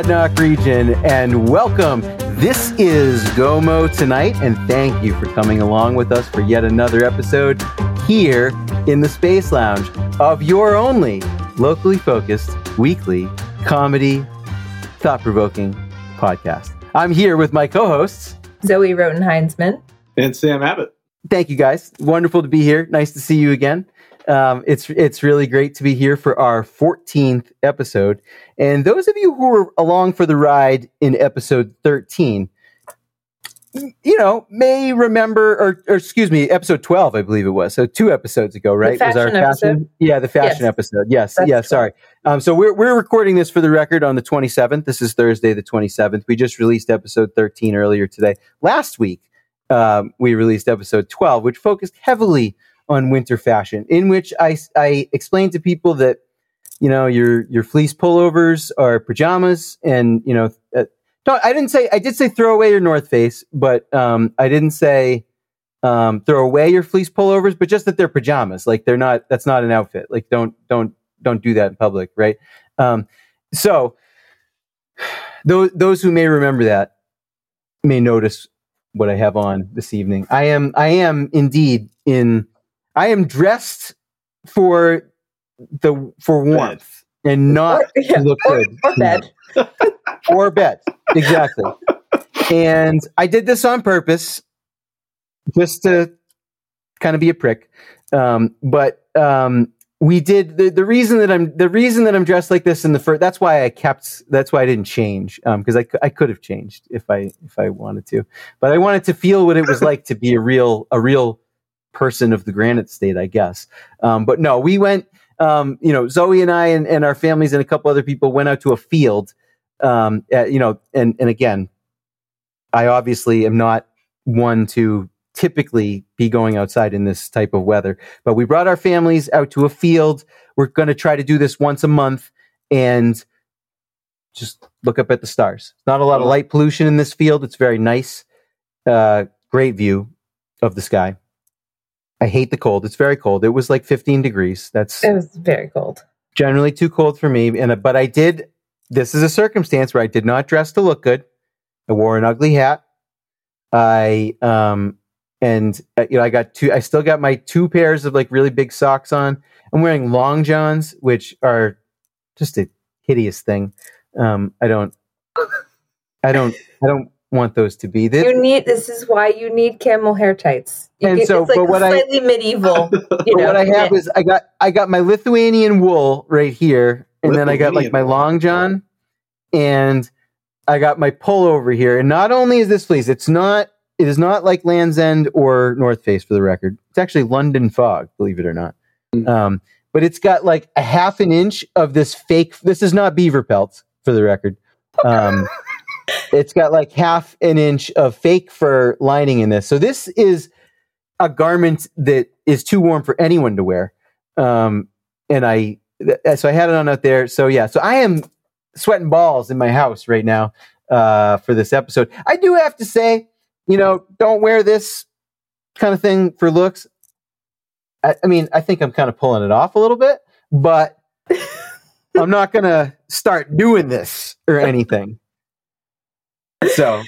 Good evening, Monadnock region, and welcome. This is GOMO tonight, and thank you for coming along with us for yet another episode here in the Space Lounge of your only locally focused weekly comedy, thought provoking podcast. I'm here with my co hosts, Zoe Roten Heinsman and Sam Abbott. Thank you, guys. Wonderful to be here. Nice to see you again. Um, it's it's really great to be here for our 14th episode. And those of you who were along for the ride in episode 13, you know, may remember, or, or excuse me, episode 12, I believe it was. So two episodes ago, right? was our fashion? Episode? Yeah, the fashion yes. episode. Yes, That's yeah, sorry. Um, so we're, we're recording this for the record on the 27th. This is Thursday, the 27th. We just released episode 13 earlier today. Last week, um, we released episode 12, which focused heavily on winter fashion, in which I, I explained to people that, you know, your, your fleece pullovers are pajamas and, you know, uh, I didn't say, I did say throw away your North Face, but um, I didn't say um, throw away your fleece pullovers, but just that they're pajamas. Like they're not, that's not an outfit. Like don't, don't, don't do that in public. Right. Um, so those, those who may remember that may notice what I have on this evening. I am, I am indeed in I am dressed for the for warmth bed. and not or, yeah, to look or, good. Or bed. or bed. Exactly. and I did this on purpose just to kind of be a prick. Um, but um, we did the, the reason that I'm the reason that I'm dressed like this in the first that's why I kept that's why I didn't change because um, I, I could have changed if I if I wanted to but I wanted to feel what it was like to be a real a real person of the granite state, I guess. Um, but no, we went, um, you know, Zoe and I and, and, our families and a couple other people went out to a field, um, at, you know, and, and again, I obviously am not one to typically be going outside in this type of weather, but we brought our families out to a field. We're going to try to do this once a month and just look up at the stars. Not a lot of light pollution in this field. It's very nice. Uh, great view of the sky. I hate the cold. It's very cold. It was like 15 degrees. That's it was very cold. Generally too cold for me. And but I did. This is a circumstance where I did not dress to look good. I wore an ugly hat. I um and uh, you know I got two. I still got my two pairs of like really big socks on. I'm wearing long johns, which are just a hideous thing. Um, I don't. I don't. I don't want those to be. This, you need this is why you need camel hair tights. You and get, so, it's like but what slightly I, medieval. You know, what I have is I got I got my Lithuanian wool right here, and then I got like my long john, and I got my pullover here. And not only is this fleece, it's not it is not like Land's End or North Face for the record. It's actually London Fog, believe it or not. Um, but it's got like a half an inch of this fake. This is not beaver pelts for the record. Um, it's got like half an inch of fake fur lining in this. So this is a garment that is too warm for anyone to wear. Um, and I, so I had it on out there. So yeah, so I am sweating balls in my house right now uh, for this episode. I do have to say, you know, don't wear this kind of thing for looks. I, I mean, I think I'm kind of pulling it off a little bit, but I'm not going to start doing this or anything so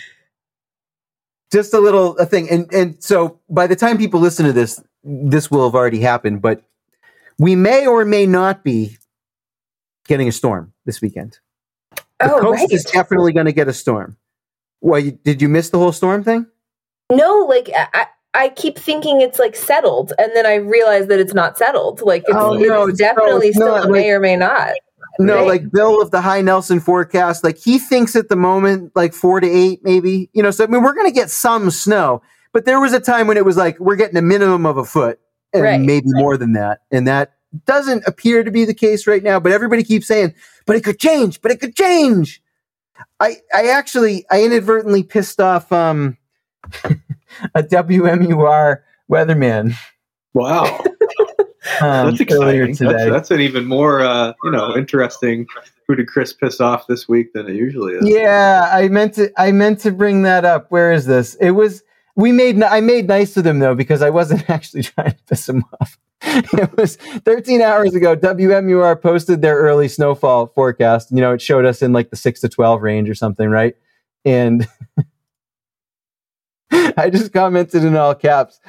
just a little a thing and and so by the time people listen to this this will have already happened but we may or may not be getting a storm this weekend the oh, coast right. is definitely going to get a storm well you, did you miss the whole storm thing no like I, I keep thinking it's like settled, and then I realize that it's not settled. Like it's, oh, no, it's definitely no, still not, may or may not. No, right? like Bill of the high Nelson forecast, like he thinks at the moment like four to eight, maybe. You know, so I mean, we're going to get some snow, but there was a time when it was like we're getting a minimum of a foot and right. maybe more than that, and that doesn't appear to be the case right now. But everybody keeps saying, "But it could change. But it could change." I I actually I inadvertently pissed off um a WMUR weatherman. Wow. um, that's exciting. That's, that's, an even more, uh, you know, interesting. Who did Chris piss off this week than it usually is? Yeah, I meant to. I meant to bring that up. Where is this? It was. We made. I made nice to them though because I wasn't actually trying to piss them off. it was 13 hours ago. WMUR posted their early snowfall forecast. You know, it showed us in like the six to 12 range or something, right? And I just commented in all caps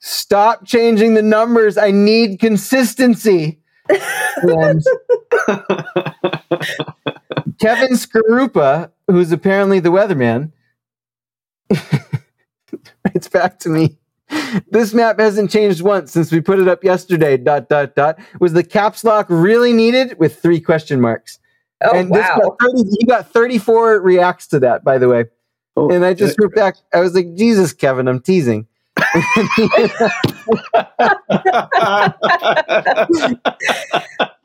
stop changing the numbers. I need consistency. and Kevin Skarupa, who's apparently the weatherman, it's back to me. This map hasn't changed once since we put it up yesterday. Dot dot dot. Was the caps lock really needed? With three question marks. Oh and this wow! got 30, he got 34 reacts to that, by the way. Oh, And I just wrote back. I was like, Jesus, Kevin, I'm teasing.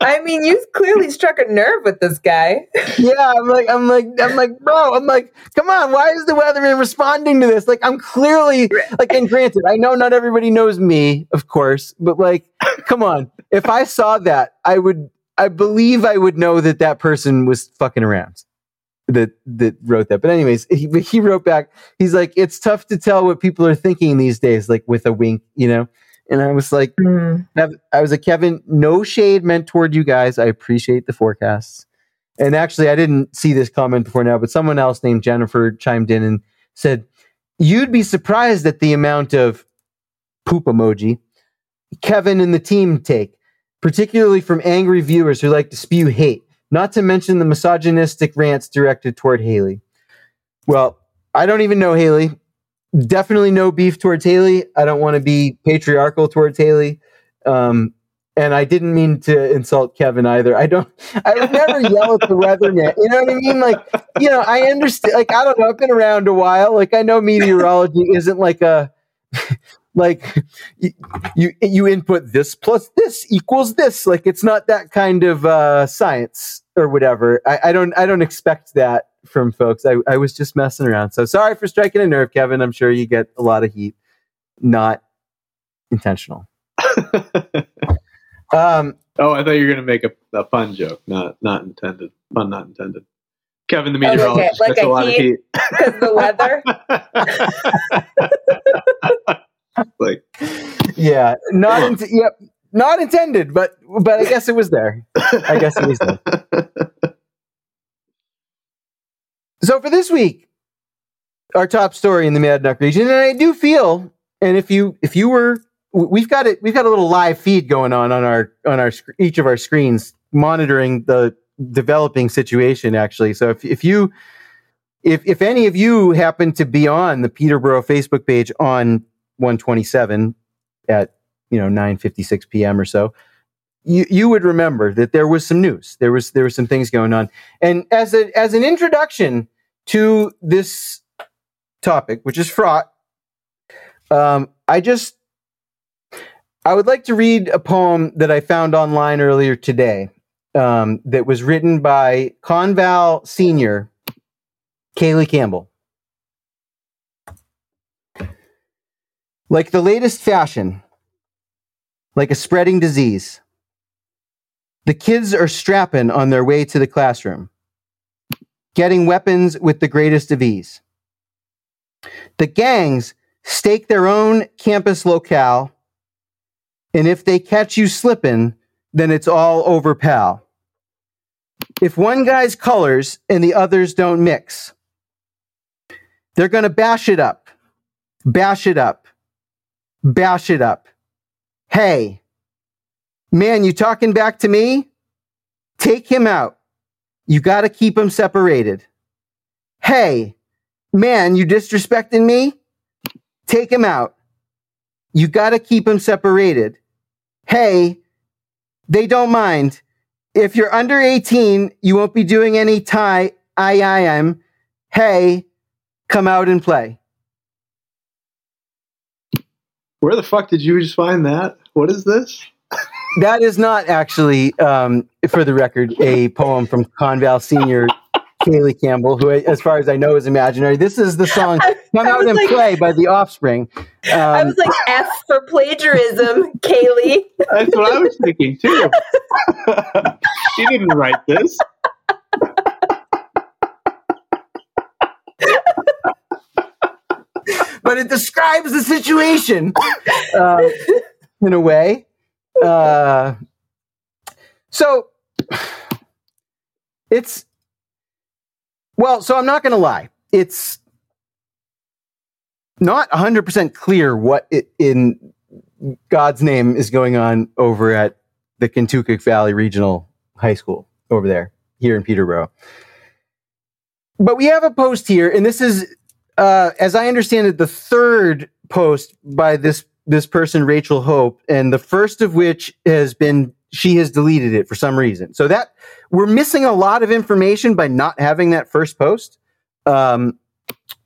I mean, you clearly struck a nerve with this guy. yeah, I'm like, I'm like, I'm like, bro, I'm like, come on, why is the weatherman responding to this? Like, I'm clearly like, and granted, I know not everybody knows me, of course, but like, come on, if I saw that, I would, I believe I would know that that person was fucking around. That that wrote that, but anyways, he he wrote back. He's like, it's tough to tell what people are thinking these days, like with a wink, you know. And I was like, hmm. Kev- I was like, Kevin, no shade meant toward you guys. I appreciate the forecasts. And actually, I didn't see this comment before now, but someone else named Jennifer chimed in and said, You'd be surprised at the amount of poop emoji Kevin and the team take, particularly from angry viewers who like to spew hate, not to mention the misogynistic rants directed toward Haley. Well, I don't even know Haley definitely no beef towards Haley. I don't want to be patriarchal towards Haley. Um, and I didn't mean to insult Kevin either. I don't, I would never yell at the weatherman. You know what I mean? Like, you know, I understand, like, I don't know. I've been around a while. Like, I know meteorology isn't like a, like you, you, you input this plus this equals this. Like, it's not that kind of, uh, science or whatever. I, I don't, I don't expect that from folks. I, I was just messing around. So sorry for striking a nerve, Kevin. I'm sure you get a lot of heat. Not intentional. um, oh, I thought you were going to make a, a fun joke, not not intended. Fun, not intended. Kevin, the Oh, like a- meteorologist, like gets a, a lot heat? Because the weather. like, yeah, not int- yep, not intended, but but I guess it was there. I guess it was there. So for this week, our top story in the Mad Duck region, and I do feel, and if you if you were, we've got it, we've got a little live feed going on on our on our sc- each of our screens, monitoring the developing situation. Actually, so if if you if if any of you happen to be on the Peterborough Facebook page on 127 at you know 9:56 p.m. or so, you you would remember that there was some news. There was there were some things going on. And as a as an introduction to this topic, which is fraught, um, I just I would like to read a poem that I found online earlier today. Um, that was written by Conval Senior Kaylee Campbell. Like the latest fashion, like a spreading disease. The kids are strapping on their way to the classroom, getting weapons with the greatest of ease. The gangs stake their own campus locale, and if they catch you slipping, then it's all over, pal. If one guy's colors and the others don't mix, they're going to bash it up, bash it up, bash it up. Hey, man, you talking back to me? Take him out. You got to keep him separated. Hey, man, you disrespecting me? Take him out. You got to keep him separated. Hey, they don't mind. If you're under 18, you won't be doing any tie I I am. Hey, come out and play. Where the fuck did you just find that? What is this? That is not actually, um, for the record, a poem from Conval Senior Kaylee Campbell, who, as far as I know, is imaginary. This is the song I- "Come I Out was and like- Play" by The Offspring. I Um, was like F for plagiarism, Kaylee. That's what I was thinking too. she didn't write this. But it describes the situation uh, in a way. uh, so it's well. So I'm not going to lie. It's not 100% clear what it, in God's name is going on over at the Contoocook Valley Regional High School over there, here in Peterborough. But we have a post here, and this is, uh, as I understand it, the third post by this this person, Rachel Hope, and the first of which has been she has deleted it for some reason. So that we're missing a lot of information by not having that first post. Um,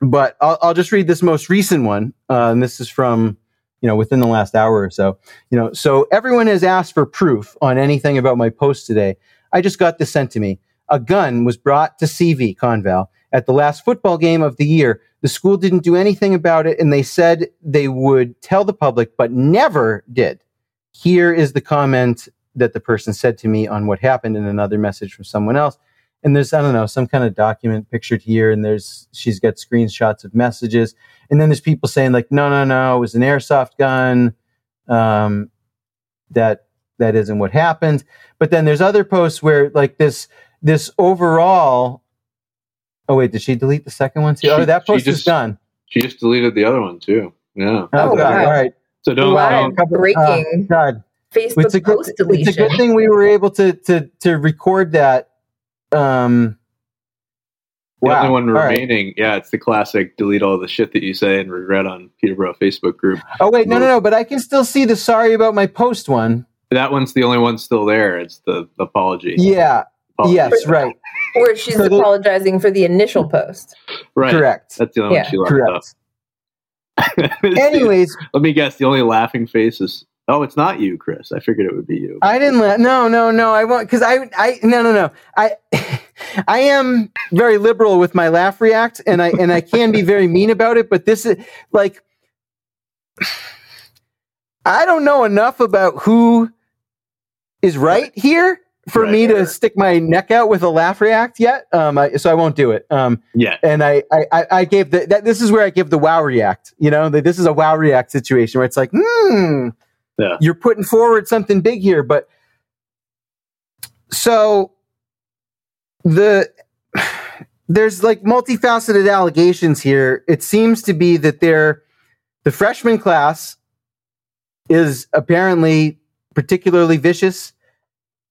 but I'll, I'll, just read this most recent one, uh, and this is from you know within the last hour or so. You know, so everyone has asked for proof on anything about my post today. I just got this sent to me. A gun was brought to CV Conval at the last football game of the year. The school didn't do anything about it, and they said they would tell the public, but never did. Here is the comment that the person said to me on what happened in another message from someone else. And there's, I don't know, some kind of document pictured here, and there's, she's got screenshots of messages. And then there's people saying, like, no, no, no, it was an airsoft gun. Um, that, that isn't what happened. But then there's other posts where, like, this, this overall Oh wait, did she delete the second one too? Oh, she, oh, that post just, is done. She just deleted the other one too. Yeah. Oh, oh God. All right. So don't, wow. don't breaking. Uh, God. Facebook it's a good, post deletion. It's a good thing we were able to to to record that. Um. The wow. only one remaining, right. yeah, it's the classic delete all the shit that you say and regret on Peterborough Facebook group. Oh wait, no, no, no, but I can still see the sorry about my post one. That one's the only one still there. It's the apology. Yeah. Apology. Yes, right. Where she's so apologizing they, for the initial post. Right. Correct. That's the only yeah. one she left Correct. Anyways, let me guess. The only laughing face is oh, it's not you, Chris. I figured it would be you. I didn't laugh. No, no, no. I won't because I, I, no, no, no. I, I am very liberal with my laugh react, and I and I can be very mean about it. But this is like, I don't know enough about who is right here for right. me to stick my neck out with a laugh react yet. Um, I, so I won't do it. Um, yeah. And I, I, I gave the, that, this is where I give the wow react, you know, that this is a wow react situation where it's like, hmm, yeah. you're putting forward something big here. But so the, there's like multifaceted allegations here. It seems to be that they're, the freshman class is apparently particularly vicious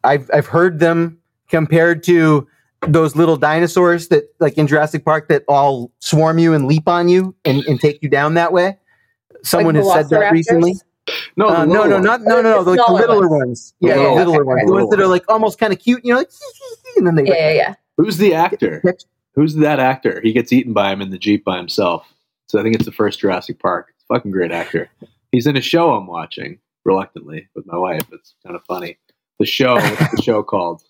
I've I've heard them compared to those little dinosaurs that like in Jurassic Park that all swarm you and leap on you and, and take you down that way. Someone like has said that recently. No, uh, no, no, not no, no, no, like the littler ones. Yeah, yeah, yeah littler okay, ones. Okay. The ones that are like almost kind of cute. You know, like and then they yeah, yeah, yeah. Who's the actor? Who's that actor? He gets eaten by him in the jeep by himself. So I think it's the first Jurassic Park. Fucking great actor. He's in a show I'm watching reluctantly with my wife. It's kind of funny. The show. What's the show called?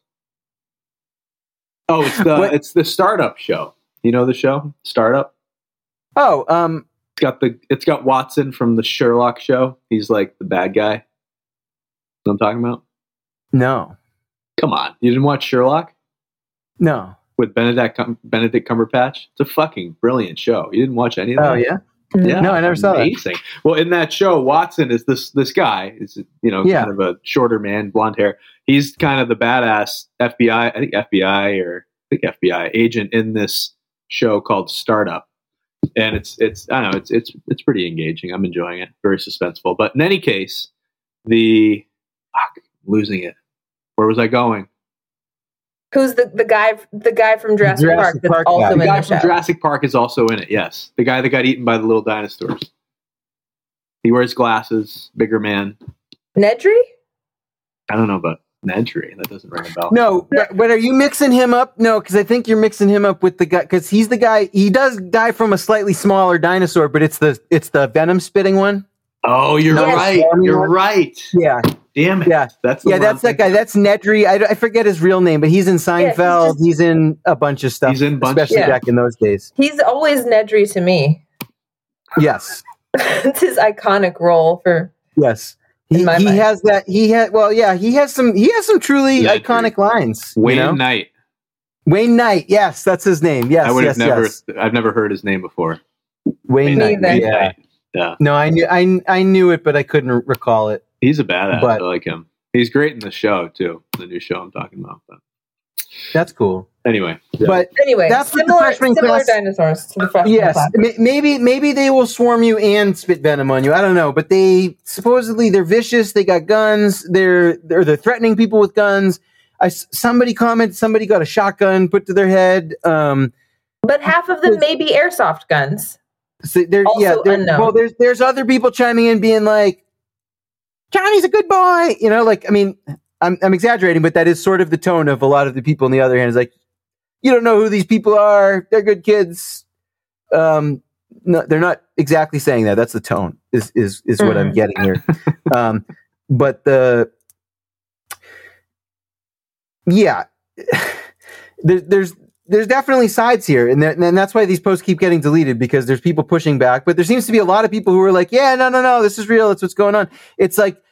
Oh, it's the what? it's the startup show. You know the show Startup. Oh, um, it's got the it's got Watson from the Sherlock show. He's like the bad guy. What I'm talking about? No. Come on, you didn't watch Sherlock? No. With Benedict Benedict Cumberbatch, it's a fucking brilliant show. You didn't watch any of that? Oh yeah. Yeah, no, I never saw amazing. that. Well, in that show, Watson is this this guy. Is you know yeah. kind of a shorter man, blonde hair. He's kind of the badass FBI. I think FBI or I think FBI agent in this show called Startup, and it's it's I don't know it's it's it's pretty engaging. I'm enjoying it. Very suspenseful. But in any case, the fuck, losing it. Where was I going? Who's the, the guy the guy from Jurassic, Jurassic Park that's Park, also yeah. in the guy the from Jurassic Park is also in it. Yes, the guy that got eaten by the little dinosaurs. He wears glasses, bigger man. Nedry? I don't know about Nedry. That doesn't ring a bell. No, but, but are you mixing him up? No, because I think you're mixing him up with the guy because he's the guy. He does die from a slightly smaller dinosaur, but it's the it's the venom spitting one. Oh, you're yes. right. You're right. Yeah. Damn it. Yeah. That's yeah. That's that guy. That's Nedry. I, I forget his real name, but he's in Seinfeld. Yeah, he's, just, he's, in a bunch of stuff. He's in bunch especially yeah. back in those days. He's always Nedry to me. Yes. it's his iconic role for. Yes. He, he has that. He had. Well, yeah. He has some. He has some truly Nedry. iconic lines. Wayne you know? Knight. Wayne Knight. Yes, that's his name. Yes. I would yes, have never. Yes. I've never heard his name before. Wayne, Wayne Knight. Yeah. Yeah. No, I knew I I knew it, but I couldn't recall it. He's a badass. But, I like him. He's great in the show too. The new show I'm talking about. But. That's cool. Anyway, yeah. but anyway, that's similar, similar class, dinosaurs to the freshman yes, class. maybe maybe they will swarm you and spit venom on you. I don't know, but they supposedly they're vicious. They got guns. They're they're they're threatening people with guns. I somebody commented somebody got a shotgun put to their head. Um, but half of them may be airsoft guns. So there, yeah, well, there's there's other people chiming in, being like, "Johnny's a good boy," you know. Like, I mean, I'm I'm exaggerating, but that is sort of the tone of a lot of the people. On the other hand, is like, you don't know who these people are. They're good kids. Um, no, they're not exactly saying that. That's the tone. Is is is what mm. I'm getting here. um, but the yeah, there, there's there's definitely sides here, and, and that's why these posts keep getting deleted because there's people pushing back. But there seems to be a lot of people who are like, "Yeah, no, no, no, this is real. That's what's going on." It's like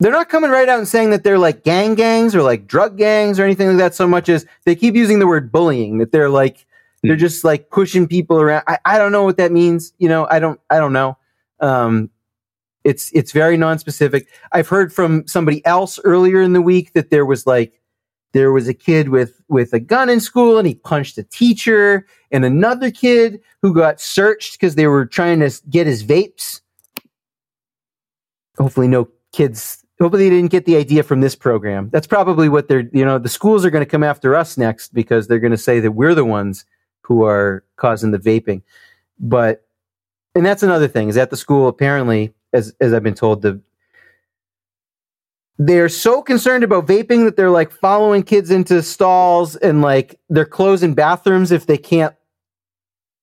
they're not coming right out and saying that they're like gang gangs or like drug gangs or anything like that. So much as they keep using the word bullying, that they're like they're hmm. just like pushing people around. I, I don't know what that means. You know, I don't I don't know. Um, it's it's very non-specific. I've heard from somebody else earlier in the week that there was like there was a kid with with a gun in school and he punched a teacher and another kid who got searched because they were trying to get his vapes. Hopefully no kids hopefully they didn't get the idea from this program. That's probably what they're you know the schools are going to come after us next because they're going to say that we're the ones who are causing the vaping. But and that's another thing is at the school apparently as as i've been told the they're so concerned about vaping that they're like following kids into stalls and like they're closing bathrooms if they can't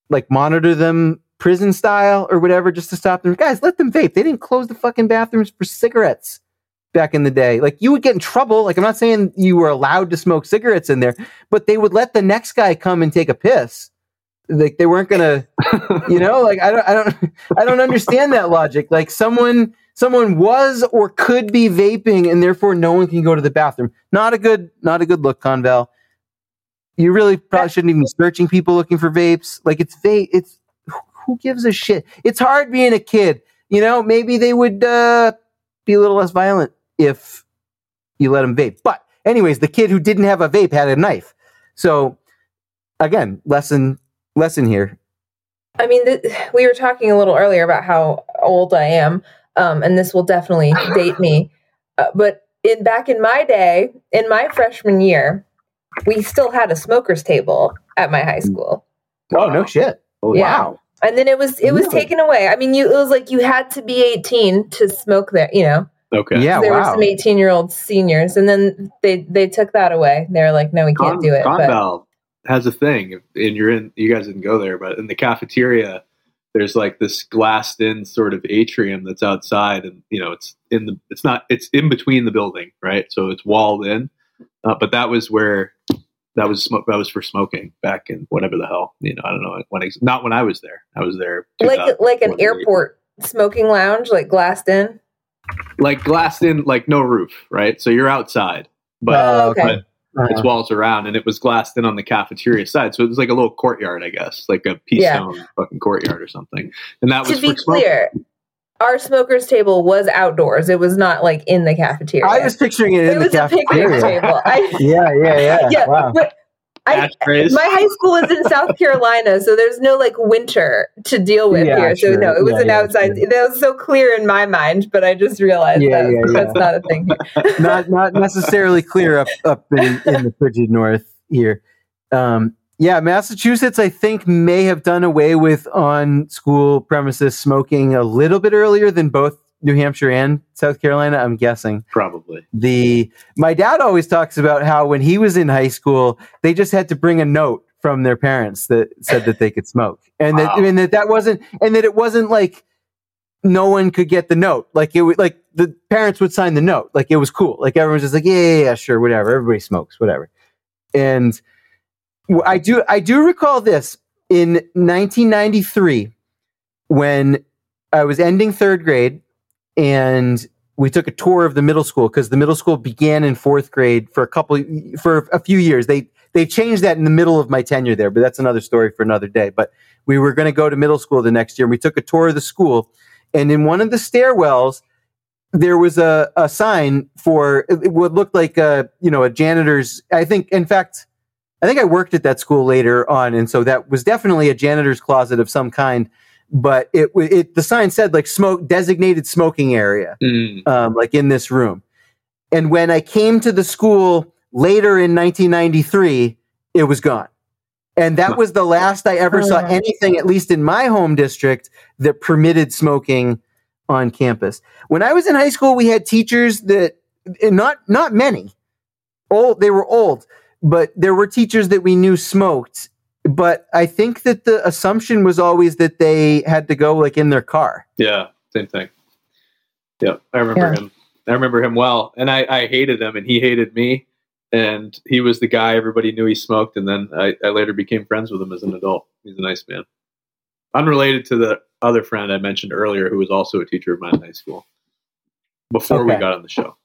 like monitor them prison style or whatever just to stop them. Guys, let them vape. They didn't close the fucking bathrooms for cigarettes back in the day. Like you would get in trouble. Like I'm not saying you were allowed to smoke cigarettes in there, but they would let the next guy come and take a piss. Like they weren't gonna, you know, like I don't, I don't, I don't understand that logic. Like someone someone was or could be vaping and therefore no one can go to the bathroom. Not a good not a good look, Conval. You really probably shouldn't even be searching people looking for vapes. Like it's vape it's who gives a shit? It's hard being a kid. You know, maybe they would uh, be a little less violent if you let them vape. But anyways, the kid who didn't have a vape had a knife. So again, lesson lesson here. I mean, th- we were talking a little earlier about how old I am um, and this will definitely date me. Uh, but in back in my day, in my freshman year, we still had a smokers table at my high school. Oh no shit! Oh, yeah. Wow. And then it was it was really? taken away. I mean, you it was like you had to be eighteen to smoke there. You know. Okay. Yeah. There wow. were some eighteen year old seniors, and then they they took that away. They were like, no, we can't Con- do it. Conval has a thing, and you're in. You guys didn't go there, but in the cafeteria there's like this glassed in sort of atrium that's outside and you know it's in the it's not it's in between the building right? So it's walled in. Uh, but that was where that was smoke that was for smoking back in whatever the hell you know i don't know when not when i was there. I was there like like an airport smoking lounge like glassed in? Like glassed in like no roof right? So you're outside but, oh, okay. but uh-huh. its walls around, and it was glassed in on the cafeteria side. So it was like a little courtyard, I guess, like a Peace yeah. fucking courtyard or something. And that to was to be clear. Our smokers table was outdoors. It was not like in the cafeteria. I was picturing it, it in the cafeteria. table. I, yeah, yeah, yeah. yeah wow. But I, my high school is in South Carolina, so there's no like winter to deal with yeah, here. So no, it was yeah, an yeah, outside. Sure. That was so clear in my mind, but I just realized that that's not a thing. not not necessarily clear up up in, in the frigid north here. Um, yeah, Massachusetts, I think, may have done away with on school premises smoking a little bit earlier than both New Hampshire and South Carolina, I'm guessing. Probably. The my dad always talks about how when he was in high school, they just had to bring a note from their parents that said that they could smoke. And wow. that and that that wasn't and that it wasn't like no one could get the note. Like it was like the parents would sign the note. Like it was cool. Like everyone's just like, yeah, yeah, yeah, sure, whatever. Everybody smokes, whatever. And I do I do recall this in 1993 when I was ending third grade and we took a tour of the middle school because the middle school began in fourth grade for a couple for a few years. They they changed that in the middle of my tenure there, but that's another story for another day. But we were going to go to middle school the next year. And we took a tour of the school, and in one of the stairwells, there was a, a sign for it would look like a you know a janitor's. I think, in fact, I think I worked at that school later on, and so that was definitely a janitor's closet of some kind. But it it the sign said like smoke designated smoking area, mm. um, like in this room. And when I came to the school later in 1993, it was gone. And that was the last I ever saw anything, at least in my home district, that permitted smoking on campus. When I was in high school, we had teachers that not not many, old they were old, but there were teachers that we knew smoked. But I think that the assumption was always that they had to go like in their car. Yeah, same thing. Yeah, I remember yeah. him. I remember him well, and I, I hated him, and he hated me and he was the guy everybody knew he smoked. And then I, I, later became friends with him as an adult. He's a nice man. Unrelated to the other friend I mentioned earlier, who was also a teacher of mine in high school before okay. we got on the show.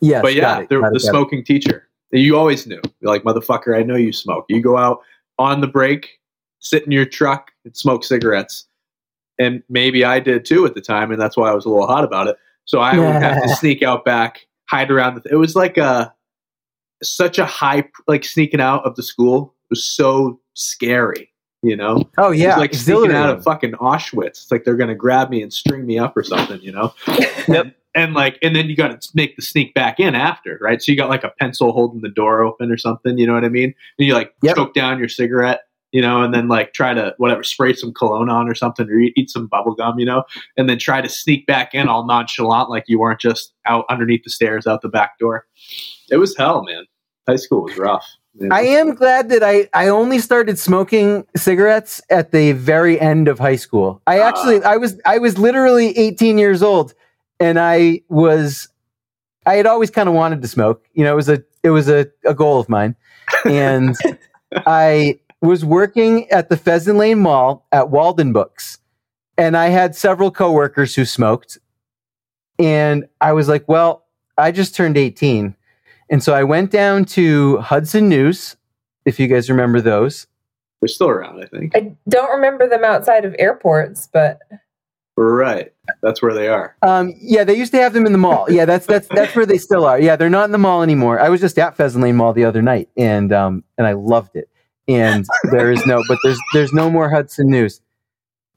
Yeah, but yeah, the, the smoking teacher. You always knew, You're like motherfucker. I know you smoke. You go out on the break, sit in your truck, and smoke cigarettes. And maybe I did too at the time, and that's why I was a little hot about it. So I yeah. would have to sneak out back, hide around. The, it was like a such a high like sneaking out of the school it was so scary you know oh yeah like sneaking out of fucking auschwitz it's like they're gonna grab me and string me up or something you know yep. And like and then you got to make the sneak back in after right so you got like a pencil holding the door open or something you know what i mean and you like yep. choke down your cigarette you know, and then like try to whatever spray some cologne on or something, or eat, eat some bubble gum, you know, and then try to sneak back in all nonchalant, like you weren't just out underneath the stairs out the back door. It was hell, man high school was rough. I am glad that I, I only started smoking cigarettes at the very end of high school. I uh, actually I was I was literally 18 years old and I was I had always kind of wanted to smoke. You know, it was a it was a, a goal of mine. And I was working at the Pheasant Lane Mall at Walden Books. And I had several coworkers who smoked. And I was like, well, I just turned 18 and so I went down to Hudson News, if you guys remember those. They're still around, I think. I don't remember them outside of airports, but right, that's where they are. Um, yeah, they used to have them in the mall. Yeah, that's that's that's where they still are. Yeah, they're not in the mall anymore. I was just at Pheasant Lane Mall the other night, and um, and I loved it. And there is no, but there's there's no more Hudson News.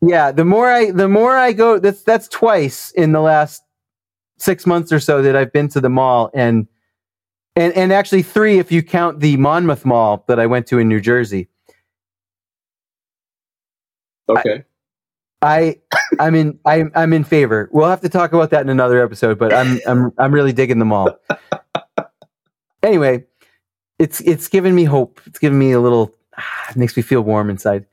Yeah, the more I the more I go, that's that's twice in the last six months or so that I've been to the mall, and and and actually three if you count the Monmouth Mall that I went to in New Jersey. Okay. I, I am in I'm I'm in favor. We'll have to talk about that in another episode, but I'm I'm I'm really digging them all. anyway, it's it's given me hope. It's given me a little. Ah, it makes me feel warm inside.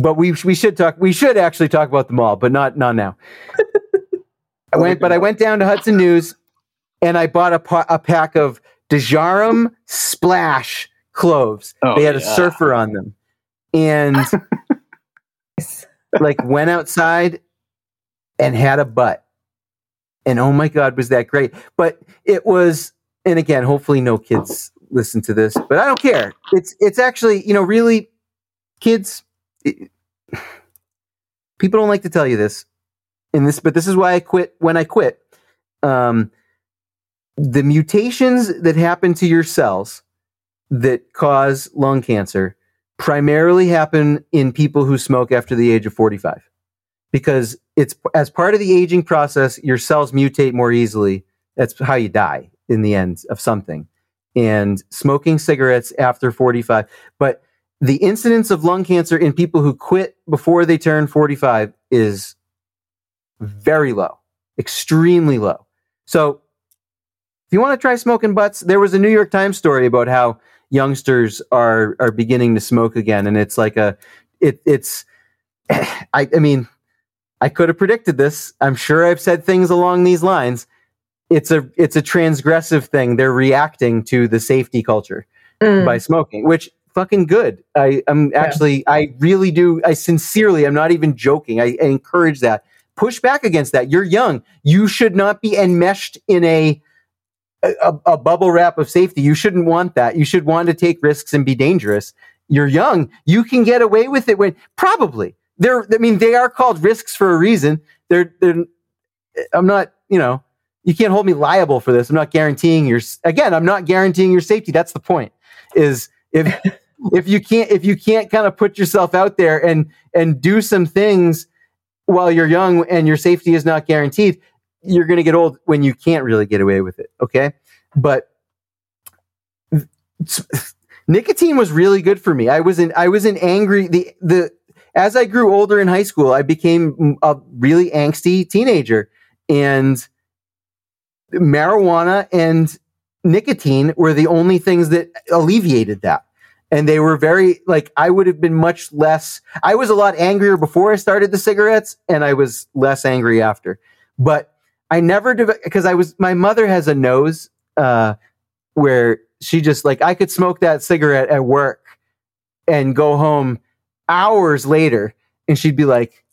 But we we should talk. We should actually talk about the mall, but not not now. I went, but I went down to Hudson News and I bought a, a pack of Djarum Splash cloves. Oh, they had yeah. a surfer on them, and like went outside and had a butt. And oh my god, was that great! But it was, and again, hopefully no kids listen to this, but I don't care. It's it's actually you know really kids. It, people don't like to tell you this, and this, but this is why I quit when I quit. Um, the mutations that happen to your cells that cause lung cancer primarily happen in people who smoke after the age of 45 because it's as part of the aging process your cells mutate more easily. That's how you die in the end of something. And smoking cigarettes after 45 but the incidence of lung cancer in people who quit before they turn 45 is very low extremely low. So if you want to try smoking butts, there was a New York Times story about how youngsters are are beginning to smoke again, and it's like a it it's I I mean I could have predicted this. I'm sure I've said things along these lines. It's a it's a transgressive thing. They're reacting to the safety culture mm. by smoking, which fucking good. I am actually yeah. I really do. I sincerely, I'm not even joking. I, I encourage that. Push back against that. You're young. You should not be enmeshed in a a, a, bubble wrap of safety. You shouldn't want that. You should want to take risks and be dangerous. You're young. You can get away with it when probably they're, I mean, they are called risks for a reason. They're, they're, I'm not, you know, you can't hold me liable for this. I'm not guaranteeing your again, I'm not guaranteeing your safety. That's the point. Is if if you can't if you can't kind of put yourself out there and and do some things while you're young and your safety is not guaranteed, you're going to get old when you can't really get away with it. Okay, but nicotine was really good for me. I was in I was an angry the the as I grew older in high school, I became a really angsty teenager and marijuana and nicotine were the only things that alleviated that. And they were very like I would have been much less I was a lot angrier before I started the cigarettes and I was less angry after. But I never because I was my mother has a nose uh, where she just like I could smoke that cigarette at work and go home hours later and she'd be like,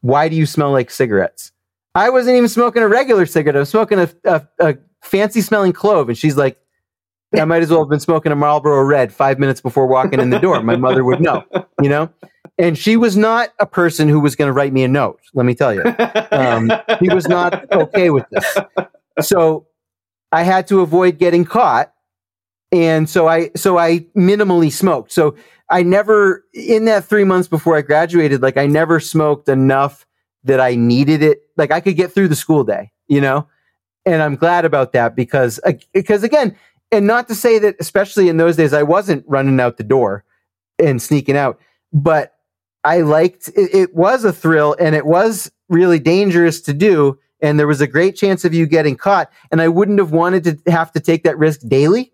"Why do you smell like cigarettes?" I wasn't even smoking a regular cigarette. I was smoking a, a, a fancy smelling clove. And she's like, I might as well have been smoking a Marlboro Red five minutes before walking in the door. My mother would know, you know? And she was not a person who was going to write me a note, let me tell you. Um, he was not okay with this. So I had to avoid getting caught. And so I, so I minimally smoked. So I never, in that three months before I graduated, like I never smoked enough that I needed it. Like I could get through the school day, you know? And I'm glad about that because, because again, and not to say that, especially in those days, I wasn't running out the door and sneaking out, but I liked it, it was a thrill and it was really dangerous to do. And there was a great chance of you getting caught. And I wouldn't have wanted to have to take that risk daily.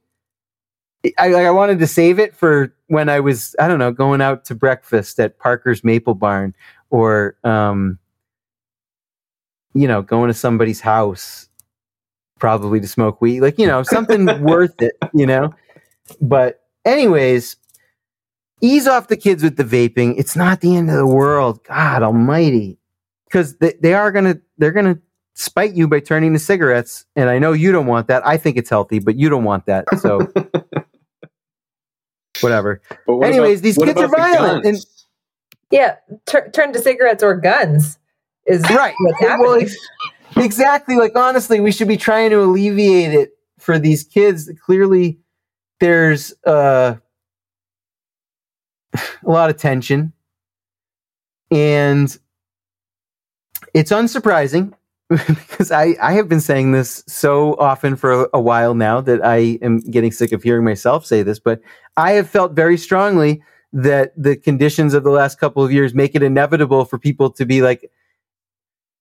I, I wanted to save it for when I was, I don't know, going out to breakfast at Parker's Maple Barn or, um, you know, going to somebody's house, probably to smoke weed, like, you know, something worth it, you know? But, anyways, ease off the kids with the vaping. It's not the end of the world. God almighty. Because they, they are going to, they're going to spite you by turning to cigarettes. And I know you don't want that. I think it's healthy, but you don't want that. So, whatever. What Anyways, about, these kids are violent. And, yeah, tur- turn to cigarettes or guns is right. what's happening. Well, exactly. Like honestly, we should be trying to alleviate it for these kids. Clearly, there's uh, a lot of tension, and it's unsurprising because I, I have been saying this so often for a, a, while now that I am getting sick of hearing myself say this, but I have felt very strongly that the conditions of the last couple of years make it inevitable for people to be like,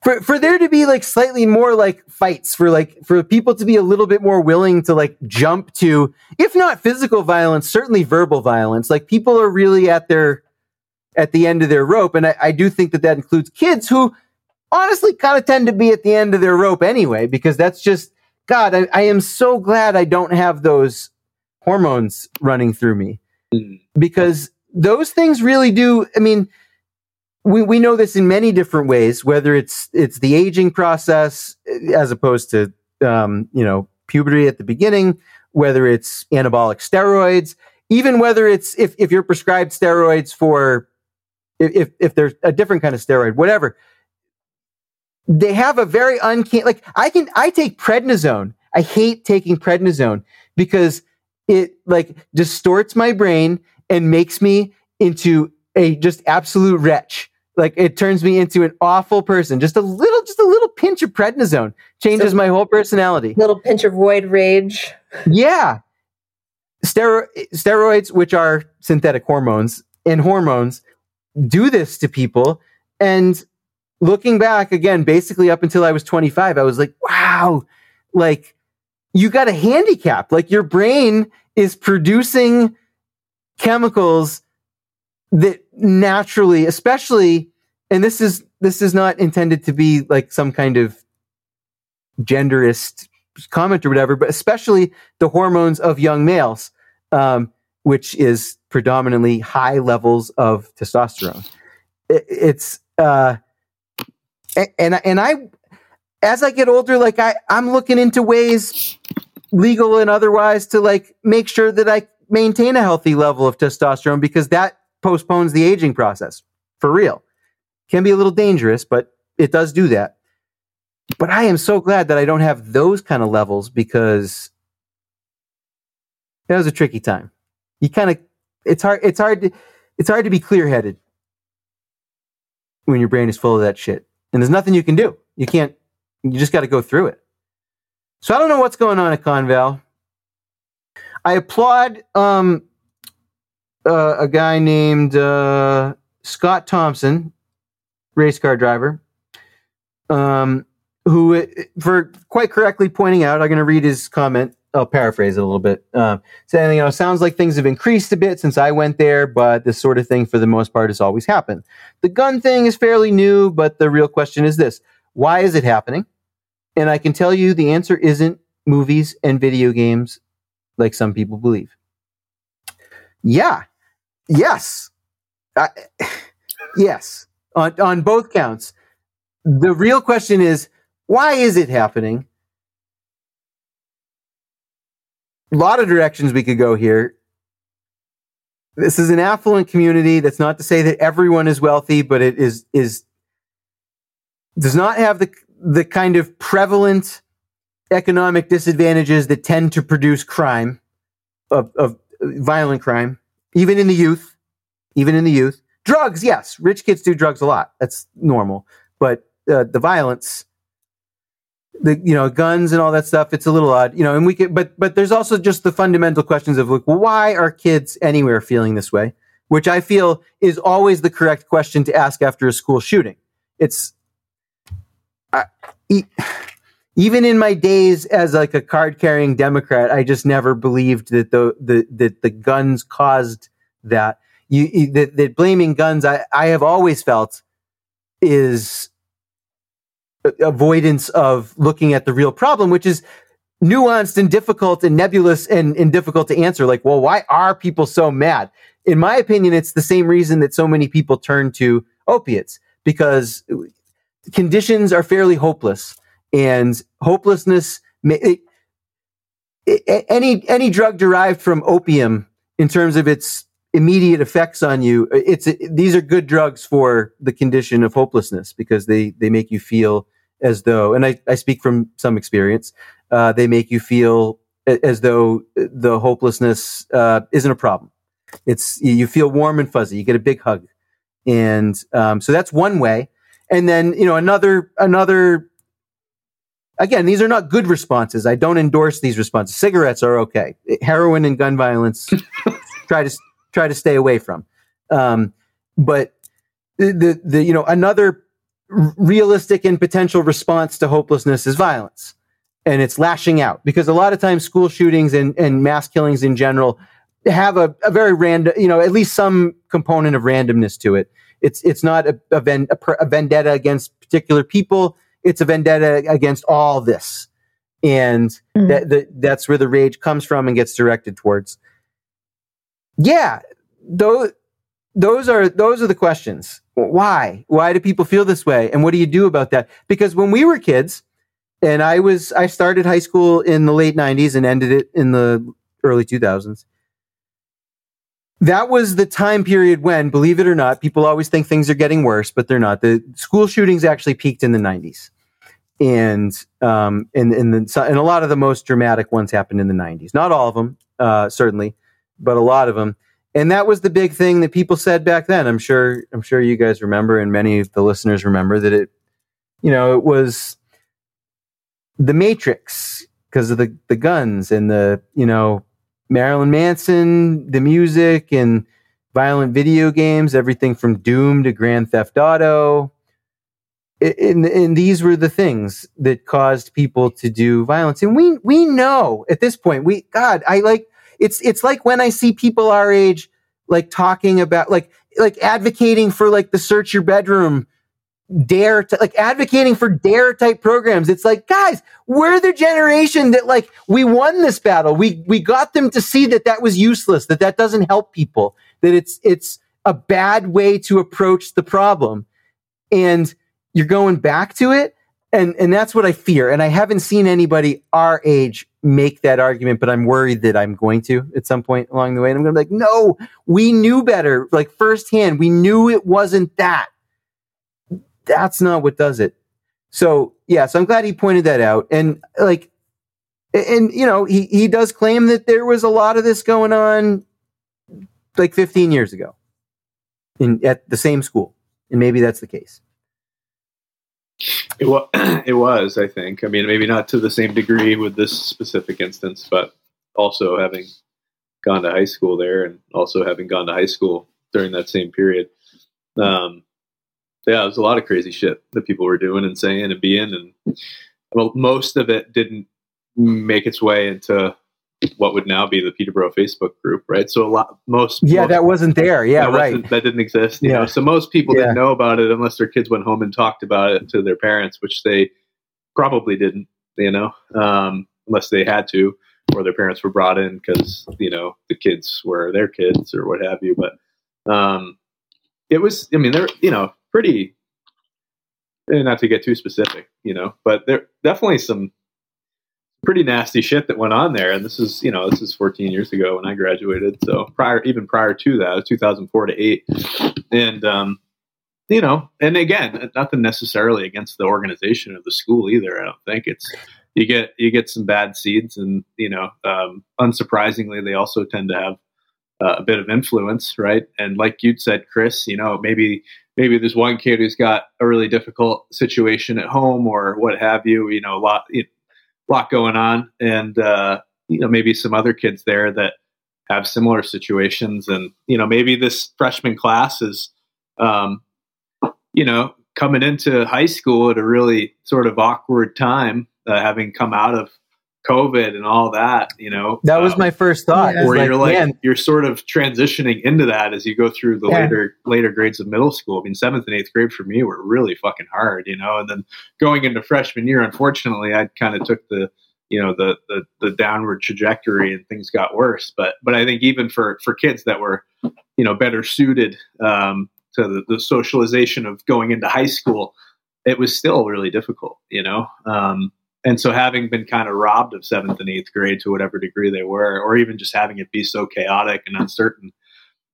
for for there to be like slightly more like fights for like for people to be a little bit more willing to like jump to if not physical violence certainly verbal violence like people are really at their at the end of their rope and i, I do think that that includes kids who honestly kind of tend to be at the end of their rope anyway because that's just god i, I am so glad i don't have those hormones running through me mm. because those things really do i mean we, we know this in many different ways, whether it's it's the aging process as opposed to um, you know puberty at the beginning, whether it's anabolic steroids, even whether it's if, if you're prescribed steroids for if if there's a different kind of steroid, whatever. They have a very uncanny like I can I take prednisone. I hate taking prednisone because it like distorts my brain and makes me into a just absolute wretch. Like it turns me into an awful person. Just a little, just a little pinch of prednisone changes so, my whole personality. Little pinch of void rage. Yeah. Stero- steroids, which are synthetic hormones and hormones, do this to people. And looking back again, basically up until I was 25, I was like, wow, like you got a handicap. Like your brain is producing chemicals that naturally, especially, and this is this is not intended to be like some kind of genderist comment or whatever, but especially the hormones of young males, um, which is predominantly high levels of testosterone. It, it's uh, and and I, as I get older, like I I'm looking into ways, legal and otherwise, to like make sure that I maintain a healthy level of testosterone because that postpones the aging process for real. Can be a little dangerous, but it does do that. but I am so glad that I don't have those kind of levels because that was a tricky time. You kind of it's hard it's hard to it's hard to be clear headed when your brain is full of that shit. And there's nothing you can do. You can't you just got to go through it. So I don't know what's going on at Conval. I applaud um, uh, a guy named uh, Scott Thompson, race car driver, um, who, for quite correctly pointing out, I'm going to read his comment. I'll paraphrase it a little bit. Uh, saying, you know, sounds like things have increased a bit since I went there, but this sort of thing, for the most part, has always happened. The gun thing is fairly new, but the real question is this: Why is it happening? And I can tell you, the answer isn't movies and video games, like some people believe. Yeah, yes, I, yes, on on both counts. The real question is why is it happening? A lot of directions we could go here. This is an affluent community. That's not to say that everyone is wealthy, but it is is does not have the the kind of prevalent economic disadvantages that tend to produce crime of, of violent crime, even in the youth, even in the youth. Drugs, yes, rich kids do drugs a lot. That's normal. But uh, the violence the you know guns and all that stuff it's a little odd you know and we could but but there's also just the fundamental questions of like why are kids anywhere feeling this way which i feel is always the correct question to ask after a school shooting it's I, even in my days as like a card carrying democrat i just never believed that the the that the guns caused that you that, that blaming guns i i have always felt is avoidance of looking at the real problem, which is nuanced and difficult and nebulous and, and difficult to answer. Like, well, why are people so mad? In my opinion, it's the same reason that so many people turn to opiates because conditions are fairly hopeless and hopelessness it, it, any any drug derived from opium in terms of its immediate effects on you it's these are good drugs for the condition of hopelessness because they they make you feel as though and i, I speak from some experience uh, they make you feel as though the hopelessness uh, isn't a problem. It's you feel warm and fuzzy you get a big hug. And um, so that's one way. And then you know another another again these are not good responses i don't endorse these responses cigarettes are okay heroin and gun violence try to try to stay away from. Um, but the the you know another realistic and potential response to hopelessness is violence, and it's lashing out because a lot of times school shootings and, and mass killings in general have a, a very random you know at least some component of randomness to it. It's it's not a, a, ven, a, a vendetta against particular people. It's a vendetta against all this, and mm-hmm. that, that that's where the rage comes from and gets directed towards yeah, those those are those are the questions. Why? Why do people feel this way? And what do you do about that? Because when we were kids, and I was I started high school in the late 90s and ended it in the early 2000s. That was the time period when, believe it or not, people always think things are getting worse, but they're not. The school shootings actually peaked in the 90s. And um, and, and, the, and a lot of the most dramatic ones happened in the 90s. Not all of them, uh, certainly, but a lot of them. And that was the big thing that people said back then. I'm sure I'm sure you guys remember and many of the listeners remember that it you know, it was the Matrix because of the the guns and the, you know, Marilyn Manson, the music and violent video games, everything from Doom to Grand Theft Auto. And, and these were the things that caused people to do violence. And we we know at this point, we God, I like it's it's like when I see people our age like talking about like like advocating for like the search your bedroom dare to, like advocating for dare type programs it's like guys we're the generation that like we won this battle we we got them to see that that was useless that that doesn't help people that it's it's a bad way to approach the problem and you're going back to it and and that's what i fear and i haven't seen anybody our age make that argument, but I'm worried that I'm going to at some point along the way. And I'm going to be like, no, we knew better, like firsthand. We knew it wasn't that. That's not what does it. So yeah, so I'm glad he pointed that out. And like, and you know, he he does claim that there was a lot of this going on like 15 years ago in at the same school, and maybe that's the case. It was, it was, I think. I mean, maybe not to the same degree with this specific instance, but also having gone to high school there and also having gone to high school during that same period. Um, yeah, it was a lot of crazy shit that people were doing and saying and being, and well, most of it didn't make its way into what would now be the Peterborough Facebook group, right? So a lot, most yeah, most, that wasn't there, yeah, that right, that didn't exist, you yeah. know. So most people yeah. didn't know about it unless their kids went home and talked about it to their parents, which they probably didn't, you know, um, unless they had to, or their parents were brought in because you know the kids were their kids or what have you. But um, it was, I mean, they're you know pretty. Eh, not to get too specific, you know, but there definitely some pretty nasty shit that went on there. And this is, you know, this is 14 years ago when I graduated. So prior, even prior to that, 2004 to eight. And, um, you know, and again, nothing necessarily against the organization of the school either. I don't think it's, you get, you get some bad seeds and, you know, um, unsurprisingly, they also tend to have uh, a bit of influence, right? And like you said, Chris, you know, maybe, maybe there's one kid who's got a really difficult situation at home or what have you, you know, a lot, you know, lot going on, and uh, you know maybe some other kids there that have similar situations, and you know maybe this freshman class is, um, you know, coming into high school at a really sort of awkward time, uh, having come out of COVID and all that, you know. That was um, my first thought. Where like, you're like man. you're sort of transitioning into that as you go through the yeah. later later grades of middle school. I mean, seventh and eighth grade for me were really fucking hard, you know. And then going into freshman year, unfortunately, I kind of took the you know the, the the downward trajectory and things got worse. But but I think even for for kids that were you know better suited um, to the, the socialization of going into high school, it was still really difficult, you know. Um, and so having been kind of robbed of seventh and eighth grade to whatever degree they were or even just having it be so chaotic and uncertain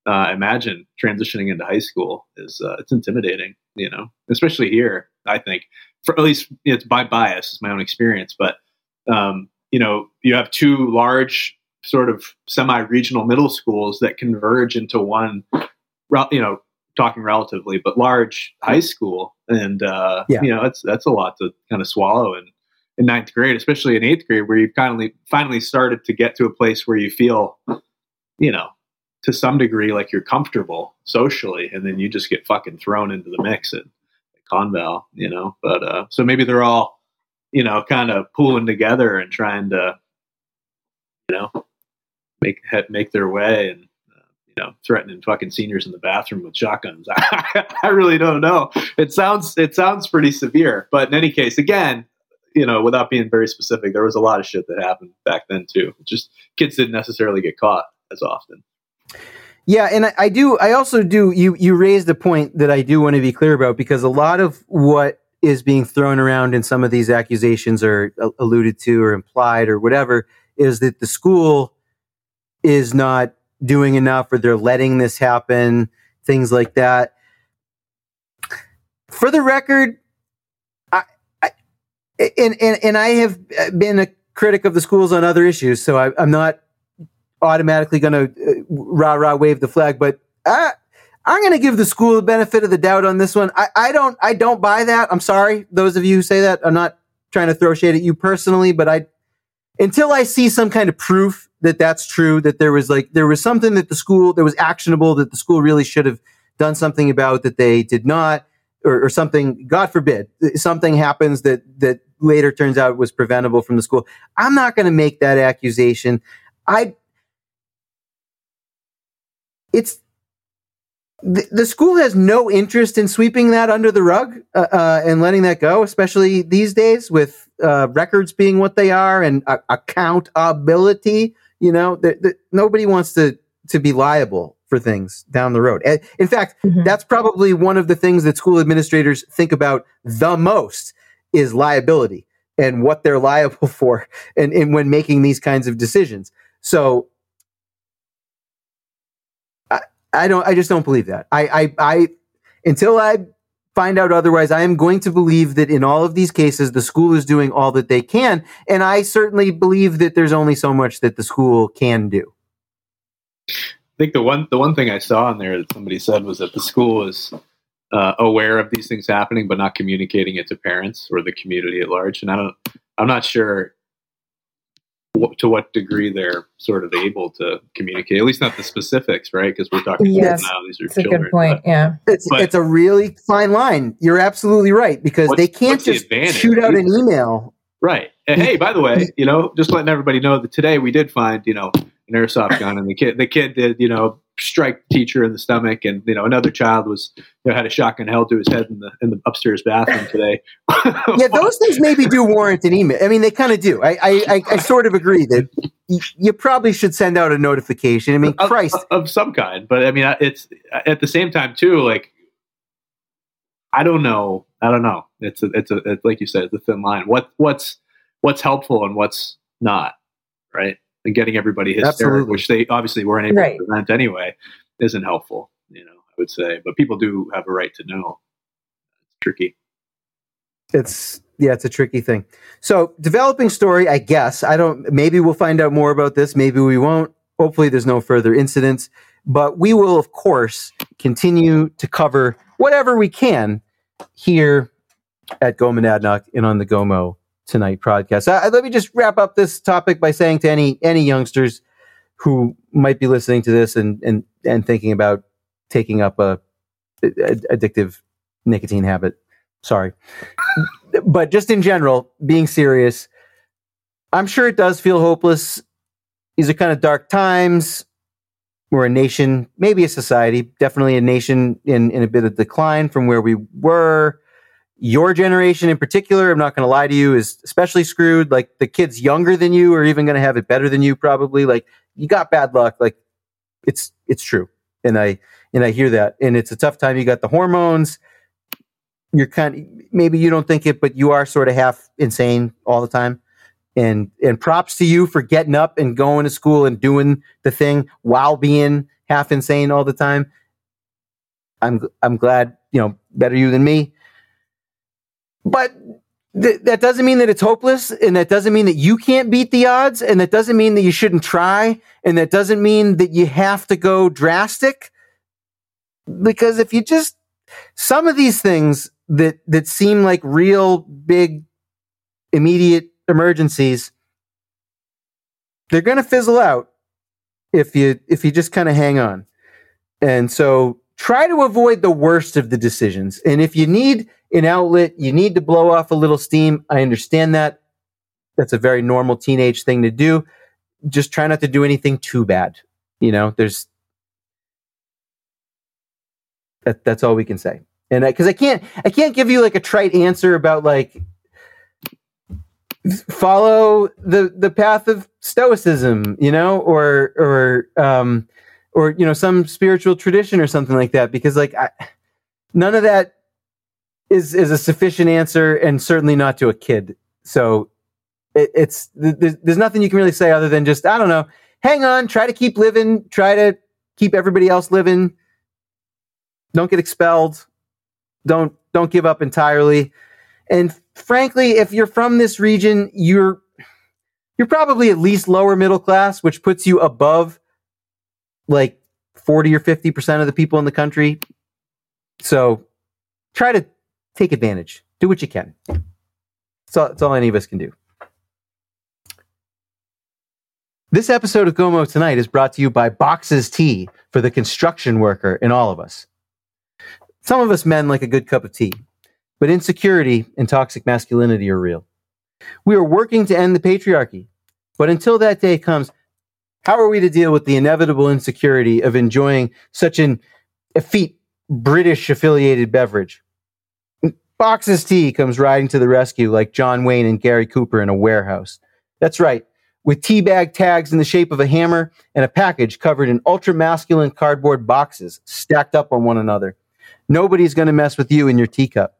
uh, imagine transitioning into high school is uh, it's intimidating you know especially here i think for at least it's by bias it's my own experience but um, you know you have two large sort of semi-regional middle schools that converge into one you know talking relatively but large high school and uh, yeah. you know that's that's a lot to kind of swallow and in ninth grade, especially in eighth grade, where you've finally finally started to get to a place where you feel, you know, to some degree like you're comfortable socially, and then you just get fucking thrown into the mix at, at Conval, you know. But uh, so maybe they're all, you know, kind of pooling together and trying to, you know, make make their way and uh, you know, threatening fucking seniors in the bathroom with shotguns. I, I really don't know. It sounds it sounds pretty severe, but in any case, again, you know, without being very specific, there was a lot of shit that happened back then too. Just kids didn't necessarily get caught as often. Yeah, and I, I, do. I also do. You you raised a point that I do want to be clear about because a lot of what is being thrown around in some of these accusations uh, alluded to or implied or whatever is that the school is not doing enough or they're letting this happen, things like that. For the record, and, and, and I have been a critic of the schools on other issues, so I, am not automatically going to uh, rah rah wave the flag, but I, I'm going to give the school the benefit of the doubt on this one. I, I don't I don't buy that. I'm sorry, those of you who say that. I'm not trying to throw shade at you personally, but I until I see some kind of proof that that's true, that there was like there was something that the school that was actionable that the school really should have done something about that they did not or, or something, God forbid, something happens that that later turns out was preventable from the school. I'm not going to make that accusation. I it's the, the, school has no interest in sweeping that under the rug uh, uh, and letting that go, especially these days with uh, records being what they are and accountability. You know, nobody wants to to be liable for things down the road. In fact, mm-hmm. that's probably one of the things that school administrators think about the most is liability and what they're liable for and, and when making these kinds of decisions. So I, I don't I just don't believe that. I I, I until I find out otherwise, I am going to believe that in all of these cases, the school is doing all that they can. And I certainly believe that there's only so much that the school can do. I think the one the one thing I saw in there that somebody said was that the school is uh, aware of these things happening, but not communicating it to parents or the community at large. And I don't, I'm not sure to what degree they're sort of able to communicate. At least not the specifics, right? Because we're talking yes, now; these are children. a good point. But, yeah, it's but, it's a really fine line. You're absolutely right because they can't just the shoot out an email. Right. And hey, by the way, you know, just letting everybody know that today we did find, you know, an airsoft gun, and the kid, the kid did, you know, strike teacher in the stomach, and you know another child was you know, had a shotgun held to his head in the in the upstairs bathroom today. yeah, those things maybe do warrant an email. I mean, they kind of do. I, I I sort of agree that you probably should send out a notification. I mean, Christ, of, of some kind. But I mean, it's at the same time too. Like, I don't know. I don't know. It's a, it's a it's like you said, it's a thin line. What what's what's helpful and what's not, right? And getting everybody hysterical, which they obviously weren't able right. to prevent anyway, isn't helpful. You know, I would say, but people do have a right to know. It's tricky. It's yeah, it's a tricky thing. So developing story, I guess. I don't. Maybe we'll find out more about this. Maybe we won't. Hopefully, there's no further incidents. But we will, of course, continue to cover whatever we can here at Go Monadnock and on the GOMO tonight podcast. Uh, let me just wrap up this topic by saying to any any youngsters who might be listening to this and and and thinking about taking up a, a addictive nicotine habit. Sorry, but just in general, being serious, I'm sure it does feel hopeless. These are kind of dark times. We're a nation, maybe a society, definitely a nation in, in a bit of decline from where we were your generation in particular, I'm not going to lie to you, is especially screwed. Like the kids younger than you are even going to have it better than you, probably. Like you got bad luck. Like it's it's true, and I and I hear that, and it's a tough time. You got the hormones. You're kind of, maybe you don't think it, but you are sort of half insane all the time. And and props to you for getting up and going to school and doing the thing while being half insane all the time. I'm I'm glad you know better you than me but th- that doesn't mean that it's hopeless, and that doesn't mean that you can't beat the odds, and that doesn't mean that you shouldn't try, and that doesn't mean that you have to go drastic. Because if you just some of these things that that seem like real big immediate emergencies, they're going to fizzle out if you if you just kind of hang on. And so try to avoid the worst of the decisions. And if you need an outlet, you need to blow off a little steam. I understand that. That's a very normal teenage thing to do. Just try not to do anything too bad. You know, there's that, that's all we can say. And because I, I can't, I can't give you like a trite answer about like follow the the path of stoicism, you know, or or um, or you know some spiritual tradition or something like that because like I, none of that is is a sufficient answer and certainly not to a kid. So it, it's there's, there's nothing you can really say other than just i don't know hang on try to keep living try to keep everybody else living. Don't get expelled. Don't don't give up entirely. And frankly if you're from this region you're you're probably at least lower middle class which puts you above like 40 or 50% of the people in the country. So try to take advantage. Do what you can. That's all, all any of us can do. This episode of GOMO Tonight is brought to you by Boxes Tea for the construction worker in all of us. Some of us men like a good cup of tea, but insecurity and toxic masculinity are real. We are working to end the patriarchy, but until that day comes, how are we to deal with the inevitable insecurity of enjoying such an effete British affiliated beverage? Boxes Tea comes riding to the rescue like John Wayne and Gary Cooper in a warehouse. That's right, with tea bag tags in the shape of a hammer and a package covered in ultra masculine cardboard boxes stacked up on one another. Nobody's going to mess with you and your teacup.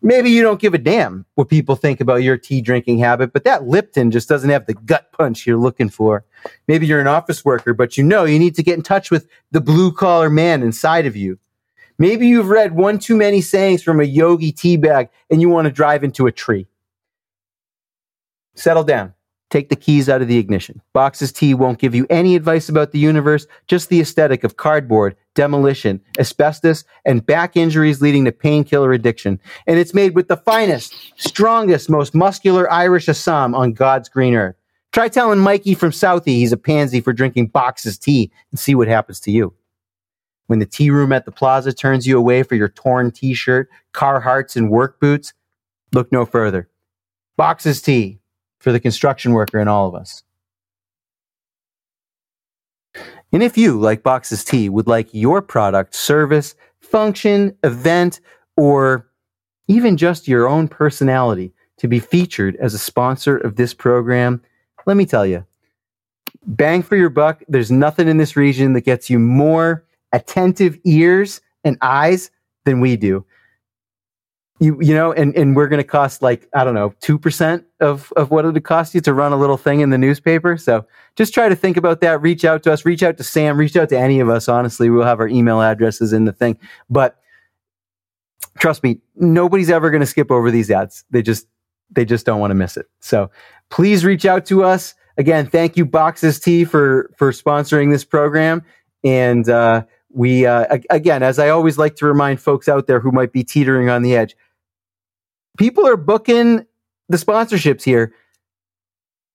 Maybe you don't give a damn what people think about your tea drinking habit, but that Lipton just doesn't have the gut punch you're looking for. Maybe you're an office worker, but you know you need to get in touch with the blue collar man inside of you. Maybe you've read one too many sayings from a yogi tea bag and you want to drive into a tree. Settle down. Take the keys out of the ignition. Boxes Tea won't give you any advice about the universe, just the aesthetic of cardboard, demolition, asbestos, and back injuries leading to painkiller addiction. And it's made with the finest, strongest, most muscular Irish Assam on God's green earth. Try telling Mikey from Southie he's a pansy for drinking Boxes Tea and see what happens to you. When the tea room at the plaza turns you away for your torn t shirt, Carhartts, and work boots, look no further. Boxes Tea for the construction worker and all of us. And if you, like Boxes Tea, would like your product, service, function, event, or even just your own personality to be featured as a sponsor of this program, let me tell you, bang for your buck. There's nothing in this region that gets you more attentive ears and eyes than we do. You you know and and we're going to cost like i don't know 2% of of what it would cost you to run a little thing in the newspaper. So just try to think about that. Reach out to us. Reach out to sam. Reach out to any of us honestly. We'll have our email addresses in the thing. But trust me nobody's ever going to skip over these ads. They just they just don't want to miss it. So please reach out to us. Again thank you boxes tea for for sponsoring this program. And uh we uh, again as i always like to remind folks out there who might be teetering on the edge people are booking the sponsorships here.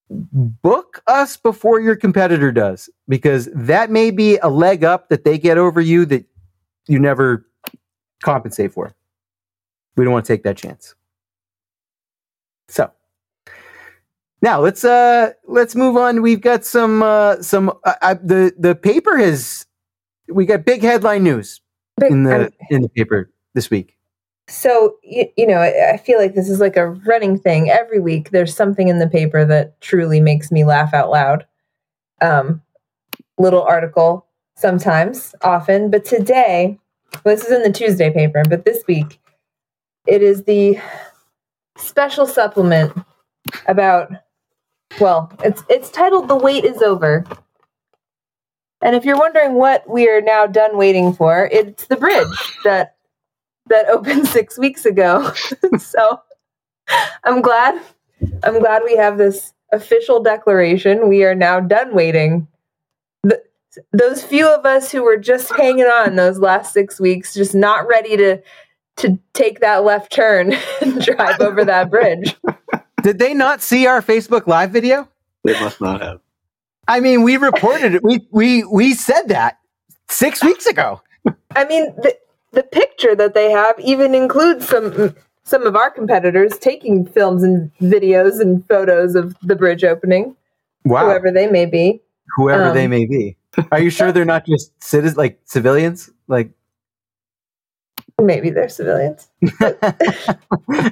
Book us before your competitor does, because that may be a leg up that they get over you that you never compensate for. We don't want to take that chance. So now let's uh let's move on. We've got some uh some uh, uh the the paper has we got big headline news in the in the paper this week. So, you, you know, I, I feel like this is like a running thing. Every week there's something in the paper that truly makes me laugh out loud. Um, little article sometimes, often, but today, well, this is in the Tuesday paper, but this week it is the special supplement about well, it's it's titled The Wait is Over. And if you're wondering what we are now done waiting for, it's the bridge that that opened six weeks ago. so I'm glad. I'm glad we have this official declaration. We are now done waiting. The, those few of us who were just hanging on those last six weeks, just not ready to to take that left turn and drive over that bridge. Did they not see our Facebook Live video? They must not have. I mean, we reported it. We we we said that six weeks ago. I mean, the, the picture that they have even includes some some of our competitors taking films and videos and photos of the bridge opening. Wow. Whoever they may be. Whoever um, they may be. Are you sure they're not just citizens like civilians? Like maybe they're civilians.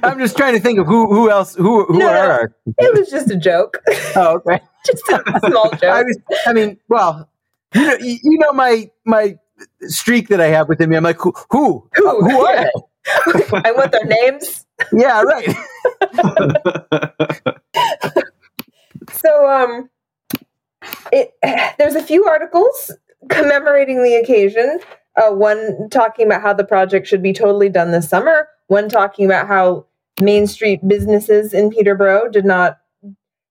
I'm just trying to think of who who else who who no, are. It was just a joke. Oh, okay. just a small joke. I was I mean, well, you know you know my my streak that I have with him. I'm like, who? Who, who, who are yeah. they? I want their names. Yeah, right. so, um, it there's a few articles commemorating the occasion. Uh, one talking about how the project should be totally done this summer. One talking about how Main Street businesses in Peterborough did not.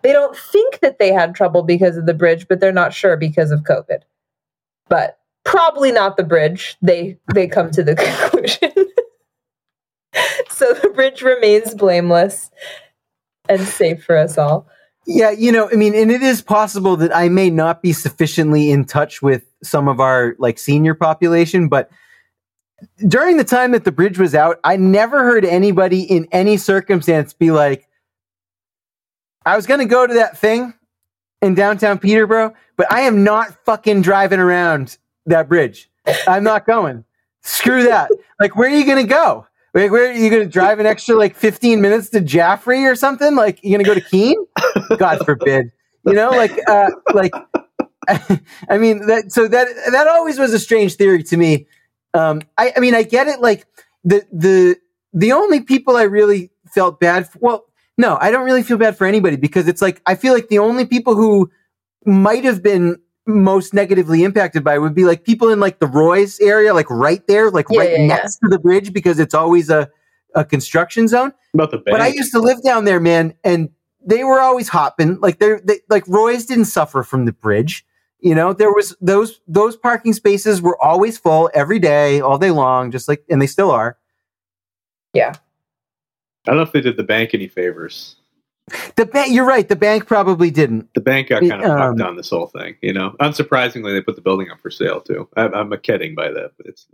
They don't think that they had trouble because of the bridge, but they're not sure because of COVID. But probably not the bridge. They they come to the conclusion. so the bridge remains blameless and safe for us all. Yeah, you know, I mean, and it is possible that I may not be sufficiently in touch with some of our like senior population, but during the time that the bridge was out, I never heard anybody in any circumstance be like, I was going to go to that thing in downtown Peterborough, but I am not fucking driving around that bridge. I'm not going. Screw that. Like, where are you going to go? Like, where are you going to drive an extra like 15 minutes to Jaffrey or something? Like, you're going to go to Keene? God forbid. You know, like, uh, like, I mean, that, so that, that always was a strange theory to me. Um, I, I mean, I get it. Like, the, the, the only people I really felt bad for, well, no, I don't really feel bad for anybody because it's like, I feel like the only people who might have been most negatively impacted by would be like people in like the Roy's area, like right there, like yeah, right yeah, next yeah. to the bridge because it's always a, a construction zone. About the bank. But I used to live down there, man, and they were always hopping. Like they're they, like Roy's didn't suffer from the bridge. You know, there was those those parking spaces were always full every day, all day long, just like and they still are. Yeah. I don't know if they did the bank any favors. The bank, you're right. The bank probably didn't. The bank got kind of um, fucked on this whole thing. You know, unsurprisingly, they put the building up for sale too. I, I'm kidding by that, it's,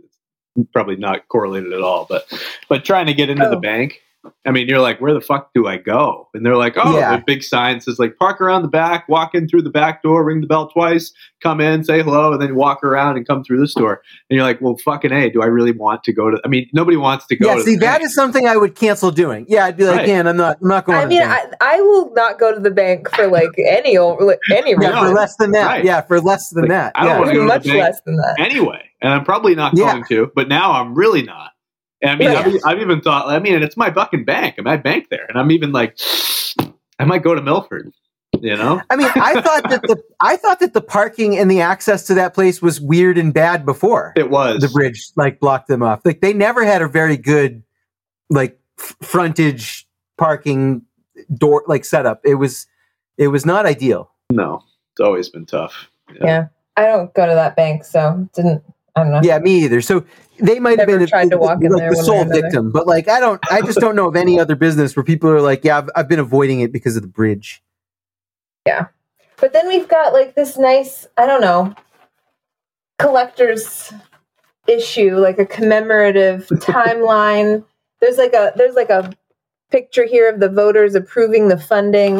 it's probably not correlated at all. But but trying to get into oh. the bank I mean, you're like, where the fuck do I go? And they're like, oh, yeah. the big sign says like park around the back, walk in through the back door, ring the bell twice, come in, say hello, and then walk around and come through the door. And you're like, well, fucking a, do I really want to go to? I mean, nobody wants to go. Yeah, to see, that is something I would cancel doing. Yeah, I'd be like, right. man, I'm not, I'm not going. I mean, I, I, will not go to the bank for like any any reason. Yeah, for less than that. Right. Yeah, for less than like, that. I don't yeah. want to go much less than that anyway. And I'm probably not going yeah. to, but now I'm really not. And I mean, yeah. I've, I've, even thought, I mean, it's my fucking bank. I bank there. And I'm even like, I might go to Milford. You know, I mean, I thought that the I thought that the parking and the access to that place was weird and bad before it was the bridge like blocked them off. Like they never had a very good like f- frontage parking door like setup. It was it was not ideal. No, it's always been tough. Yeah, yeah. I don't go to that bank, so didn't I don't know. Yeah, me either. So they might Never have been tried a, to walk in there the sole victim, but like I don't, I just don't know of any other business where people are like, yeah, I've, I've been avoiding it because of the bridge. Yeah, but then we've got like this nice, I don't know, collector's issue, like a commemorative timeline. There's like a there's like a picture here of the voters approving the funding.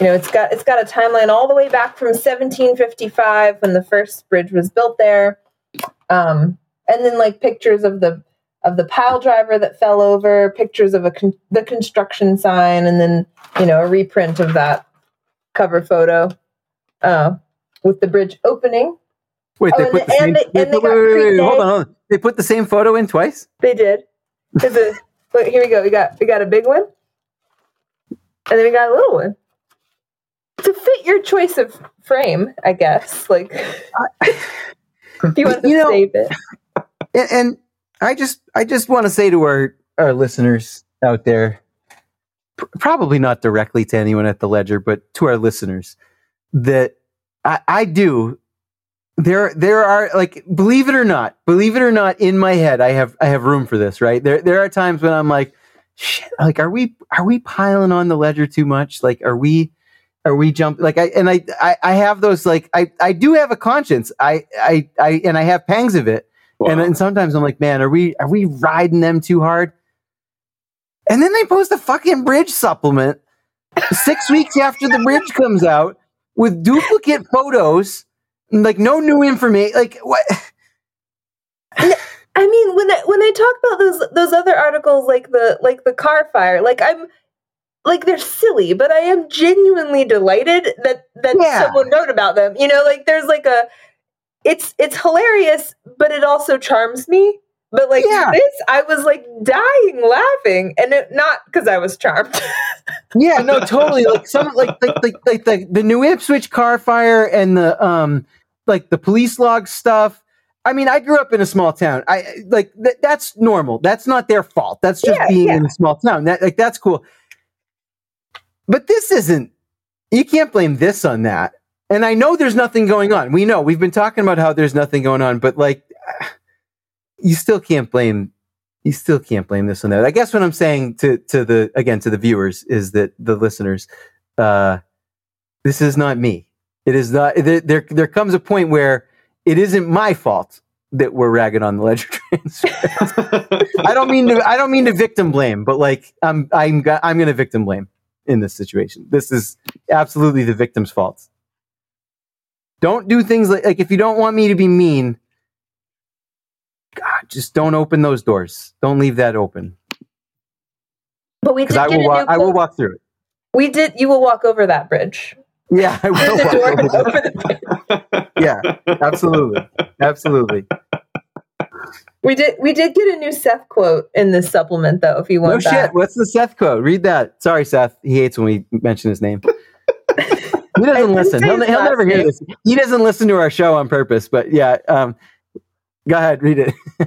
You know, it's got it's got a timeline all the way back from 1755 when the first bridge was built there um, and then like pictures of the of the pile driver that fell over, pictures of a con- the construction sign, and then you know a reprint of that cover photo uh, with the bridge opening. Wait, they oh, put the, the same. They, wait, wait, wait, hold on, hold on. They put the same photo in twice. They did. A, wait, here we go. We got we got a big one, and then we got a little one to fit your choice of frame, I guess. Like. If you want to you know, save it. And, and I just I just want to say to our our listeners out there, pr- probably not directly to anyone at the Ledger, but to our listeners, that I, I do there there are like believe it or not believe it or not in my head i have i have room for this right there there are times when i'm like shit like are we are we piling on the ledger too much like are we are we jump like I and I, I I have those like I I do have a conscience. I I I and I have pangs of it. Wow. And then sometimes I'm like, man, are we are we riding them too hard? And then they post a fucking bridge supplement six weeks after the bridge comes out with duplicate photos, like no new information. Like what? I mean, when I, when I talk about those those other articles, like the like the car fire, like I'm like they're silly, but I am genuinely delighted that that yeah. someone wrote about them. You know, like there's like a it's it's hilarious, but it also charms me. But like yeah. this, I was like dying laughing, and it, not because I was charmed. yeah, no, totally. Like some like like like, like the, the New Ipswich car fire and the um like the police log stuff. I mean, I grew up in a small town. I like th- that's normal. That's not their fault. That's just yeah, being yeah. in a small town. That like that's cool. But this isn't, you can't blame this on that. And I know there's nothing going on. We know we've been talking about how there's nothing going on, but like, you still can't blame, you still can't blame this on that. I guess what I'm saying to, to the, again, to the viewers is that the listeners, uh, this is not me. It is not, there, there, there comes a point where it isn't my fault that we're ragging on the ledger transfer. I don't mean to, I don't mean to victim blame, but like, I'm, I'm, I'm going to victim blame in this situation. This is absolutely the victim's fault. Don't do things like, like if you don't want me to be mean, God, just don't open those doors. Don't leave that open. But we did I will, walk, I will walk through it. We did. You will walk over that bridge. Yeah, I will. the door over the bridge. yeah, absolutely, absolutely. We did we did get a new Seth quote in this supplement though, if you want. No that. shit. What's the Seth quote? Read that. Sorry, Seth. He hates when we mention his name. he doesn't listen. He'll, he'll never hear this. He doesn't listen to our show on purpose. But yeah, um, go ahead, read it.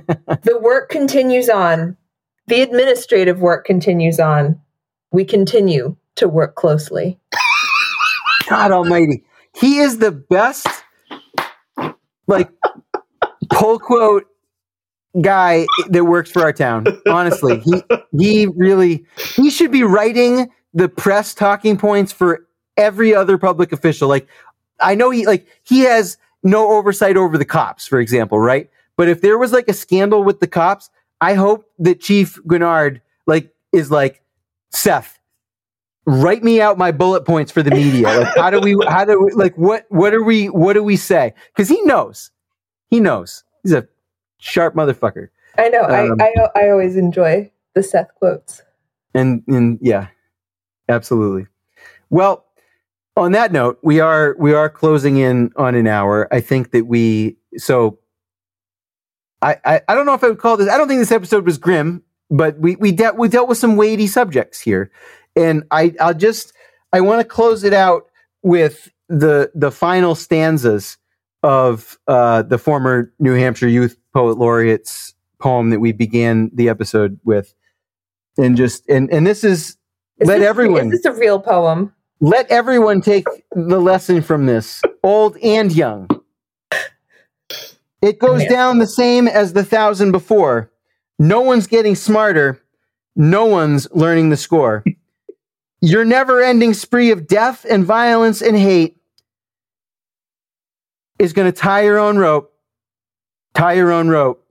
the work continues on. The administrative work continues on. We continue to work closely. God Almighty, he is the best. Like pull quote guy that works for our town. Honestly, he he really he should be writing the press talking points for every other public official. Like I know he like he has no oversight over the cops, for example, right? But if there was like a scandal with the cops, I hope that Chief Guinard like is like Seth. Write me out my bullet points for the media. Like, how do we? How do we? Like, what? What are we? What do we say? Because he knows. He knows. He's a sharp motherfucker. I know. Um, I, I I always enjoy the Seth quotes. And and yeah, absolutely. Well, on that note, we are we are closing in on an hour. I think that we so. I, I, I don't know if I would call this. I don't think this episode was grim, but we we dealt we dealt with some weighty subjects here, and I I'll just I want to close it out with the the final stanzas of uh, the former New Hampshire Youth Poet Laureate's poem that we began the episode with, and just and and this is, is let this, everyone. Is this a real poem? Let everyone take the lesson from this, old and young. It goes down the same as the thousand before. No one's getting smarter. No one's learning the score. Your never ending spree of death and violence and hate is going to tie your own rope, tie your own rope,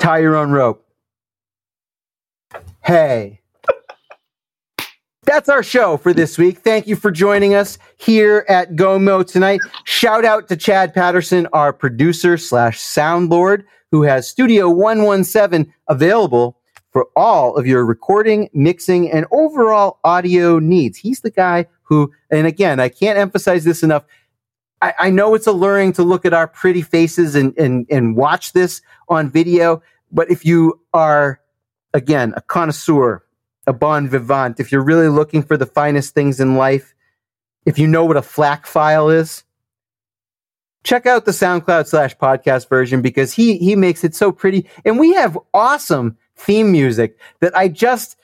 tie your own rope. Hey. That's our show for this week. Thank you for joining us here at GOMO tonight. Shout out to Chad Patterson, our producer slash soundlord, who has Studio 117 available for all of your recording, mixing, and overall audio needs. He's the guy who, and again, I can't emphasize this enough. I, I know it's alluring to look at our pretty faces and, and, and watch this on video, but if you are, again, a connoisseur, a bon vivant, if you're really looking for the finest things in life, if you know what a FLAC file is, check out the SoundCloud slash podcast version because he he makes it so pretty, and we have awesome theme music that I just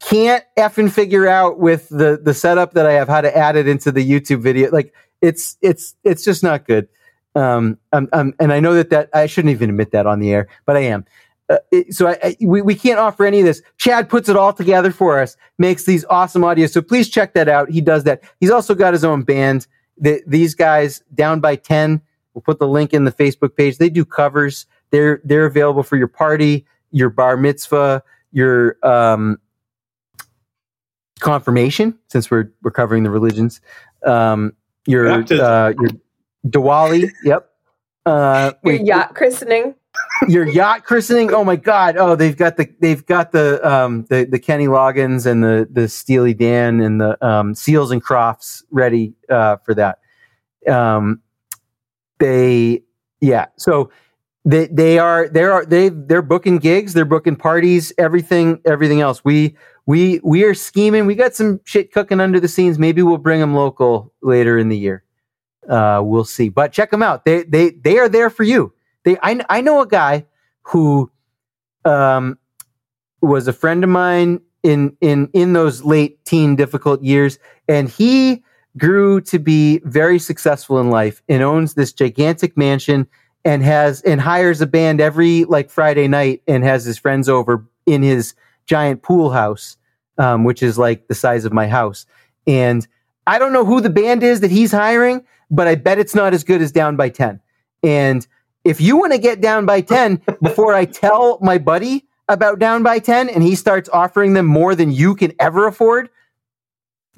can't effing figure out with the the setup that I have how to add it into the YouTube video. Like it's it's it's just not good. Um, um, um, and I know that that I shouldn't even admit that on the air, but I am. Uh, it, so I, I, we, we can't offer any of this. Chad puts it all together for us, makes these awesome audios. So please check that out. He does that. He's also got his own band. The, these guys down by 10, we'll put the link in the Facebook page. They do covers. They're, they're available for your party, your bar mitzvah, your, um, confirmation, since we're, we're covering the religions. Um, your uh, your Diwali. Yep. Uh, your yacht christening. Your yacht christening. Oh my God! Oh, they've got the they've got the um the the Kenny Loggins and the the Steely Dan and the um, Seals and Crofts ready uh, for that. Um, they yeah. So they they are they are they they're booking gigs, they're booking parties, everything everything else. We we we are scheming. We got some shit cooking under the scenes. Maybe we'll bring them local later in the year. Uh, we'll see. But check them out. They they they are there for you. They I I know a guy who um was a friend of mine in in in those late teen difficult years, and he grew to be very successful in life and owns this gigantic mansion and has and hires a band every like Friday night and has his friends over in his giant pool house, um, which is like the size of my house. And I don't know who the band is that he's hiring, but I bet it's not as good as Down by 10. And if you want to get down by 10 before I tell my buddy about down by 10 and he starts offering them more than you can ever afford,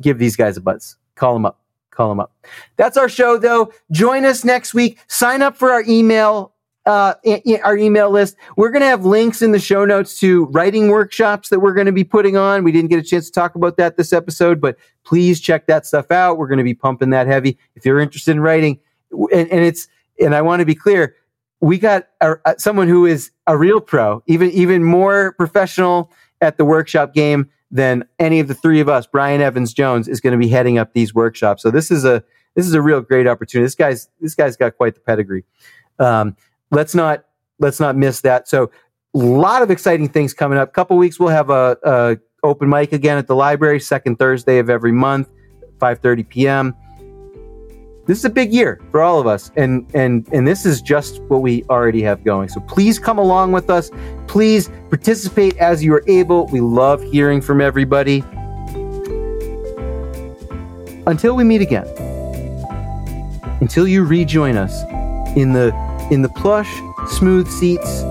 give these guys a buzz. Call them up. Call them up. That's our show, though. Join us next week. Sign up for our email uh, our email list. We're going to have links in the show notes to writing workshops that we're going to be putting on. We didn't get a chance to talk about that this episode, but please check that stuff out. We're going to be pumping that heavy. If you're interested in writing, and, and it's, and I want to be clear, we got a, a, someone who is a real pro, even even more professional at the workshop game than any of the three of us, Brian Evans Jones, is going to be heading up these workshops. So this is a this is a real great opportunity. This guy's this guy's got quite the pedigree. Um, let's not let's not miss that. So a lot of exciting things coming up. Couple weeks we'll have a, a open mic again at the library, second Thursday of every month, 5:30 p.m this is a big year for all of us and and and this is just what we already have going. So please come along with us. Please participate as you are able. We love hearing from everybody. Until we meet again until you rejoin us in the in the plush smooth seats